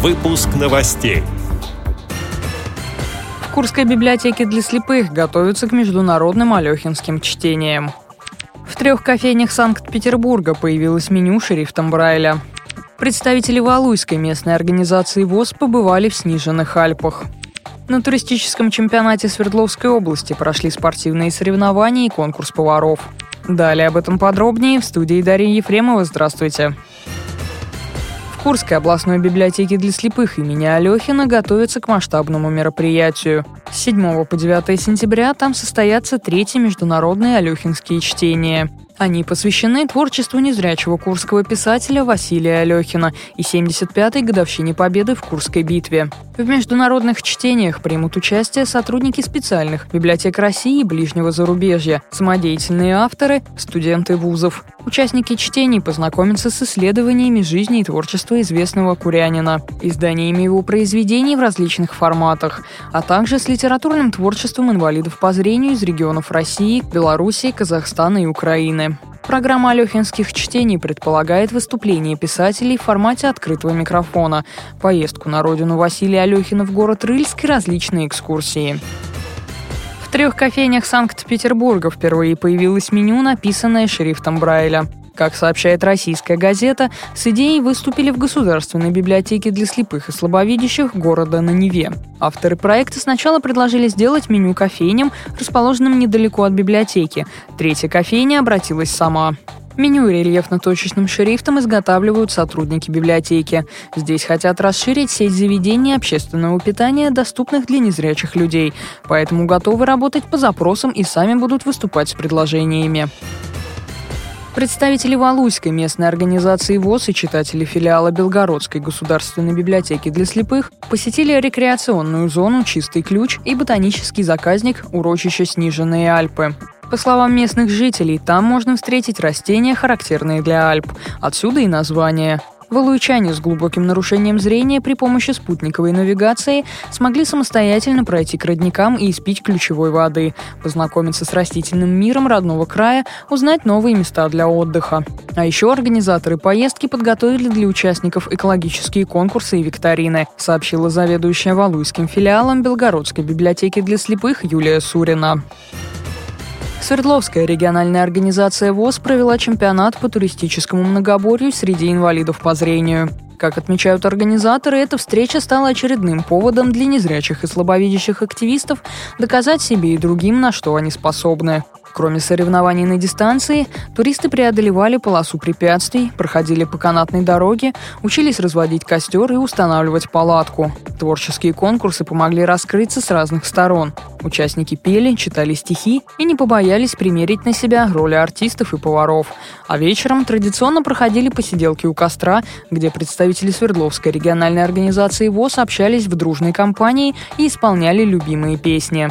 Выпуск новостей. В Курской библиотеке для слепых готовятся к международным алехинским чтениям. В трех кофейнях Санкт-Петербурга появилось меню шрифтом Брайля. Представители Валуйской местной организации ВОЗ побывали в сниженных Альпах. На туристическом чемпионате Свердловской области прошли спортивные соревнования и конкурс поваров. Далее об этом подробнее в студии Дарьи Ефремова. Здравствуйте. В Курской областной библиотеке для слепых имени Алехина готовится к масштабному мероприятию. С 7 по 9 сентября там состоятся третьи международные алехинские чтения. Они посвящены творчеству незрячего курского писателя Василия Алехина и 75-й годовщине победы в Курской битве. В международных чтениях примут участие сотрудники специальных библиотек России и ближнего зарубежья, самодеятельные авторы, студенты вузов. Участники чтений познакомятся с исследованиями жизни и творчества известного курянина, изданиями его произведений в различных форматах, а также с литературным творчеством инвалидов по зрению из регионов России, Белоруссии, Казахстана и Украины. Программа алехинских чтений предполагает выступление писателей в формате открытого микрофона, поездку на родину Василия Алехина в город Рыльск и различные экскурсии. В трех кофейнях Санкт-Петербурга впервые появилось меню, написанное шрифтом Брайля. Как сообщает российская газета, с идеей выступили в Государственной библиотеке для слепых и слабовидящих города на Неве. Авторы проекта сначала предложили сделать меню кофейням, расположенным недалеко от библиотеки. Третья кофейня обратилась сама. Меню рельефно-точечным шрифтом изготавливают сотрудники библиотеки. Здесь хотят расширить сеть заведений общественного питания, доступных для незрячих людей. Поэтому готовы работать по запросам и сами будут выступать с предложениями. Представители Валуйской местной организации ВОЗ и читатели филиала Белгородской государственной библиотеки для слепых посетили рекреационную зону «Чистый ключ» и ботанический заказник «Урочище Сниженные Альпы». По словам местных жителей, там можно встретить растения, характерные для Альп. Отсюда и название. Валуйчане с глубоким нарушением зрения при помощи спутниковой навигации смогли самостоятельно пройти к родникам и испить ключевой воды, познакомиться с растительным миром родного края, узнать новые места для отдыха. А еще организаторы поездки подготовили для участников экологические конкурсы и викторины, сообщила заведующая Валуйским филиалом Белгородской библиотеки для слепых Юлия Сурина. Свердловская региональная организация ВОЗ провела чемпионат по туристическому многоборью среди инвалидов по зрению. Как отмечают организаторы, эта встреча стала очередным поводом для незрячих и слабовидящих активистов доказать себе и другим, на что они способны. Кроме соревнований на дистанции, туристы преодолевали полосу препятствий, проходили по канатной дороге, учились разводить костер и устанавливать палатку. Творческие конкурсы помогли раскрыться с разных сторон. Участники пели, читали стихи и не побоялись примерить на себя роли артистов и поваров. А вечером традиционно проходили посиделки у костра, где представители Свердловской региональной организации ВОЗ общались в дружной компании и исполняли любимые песни.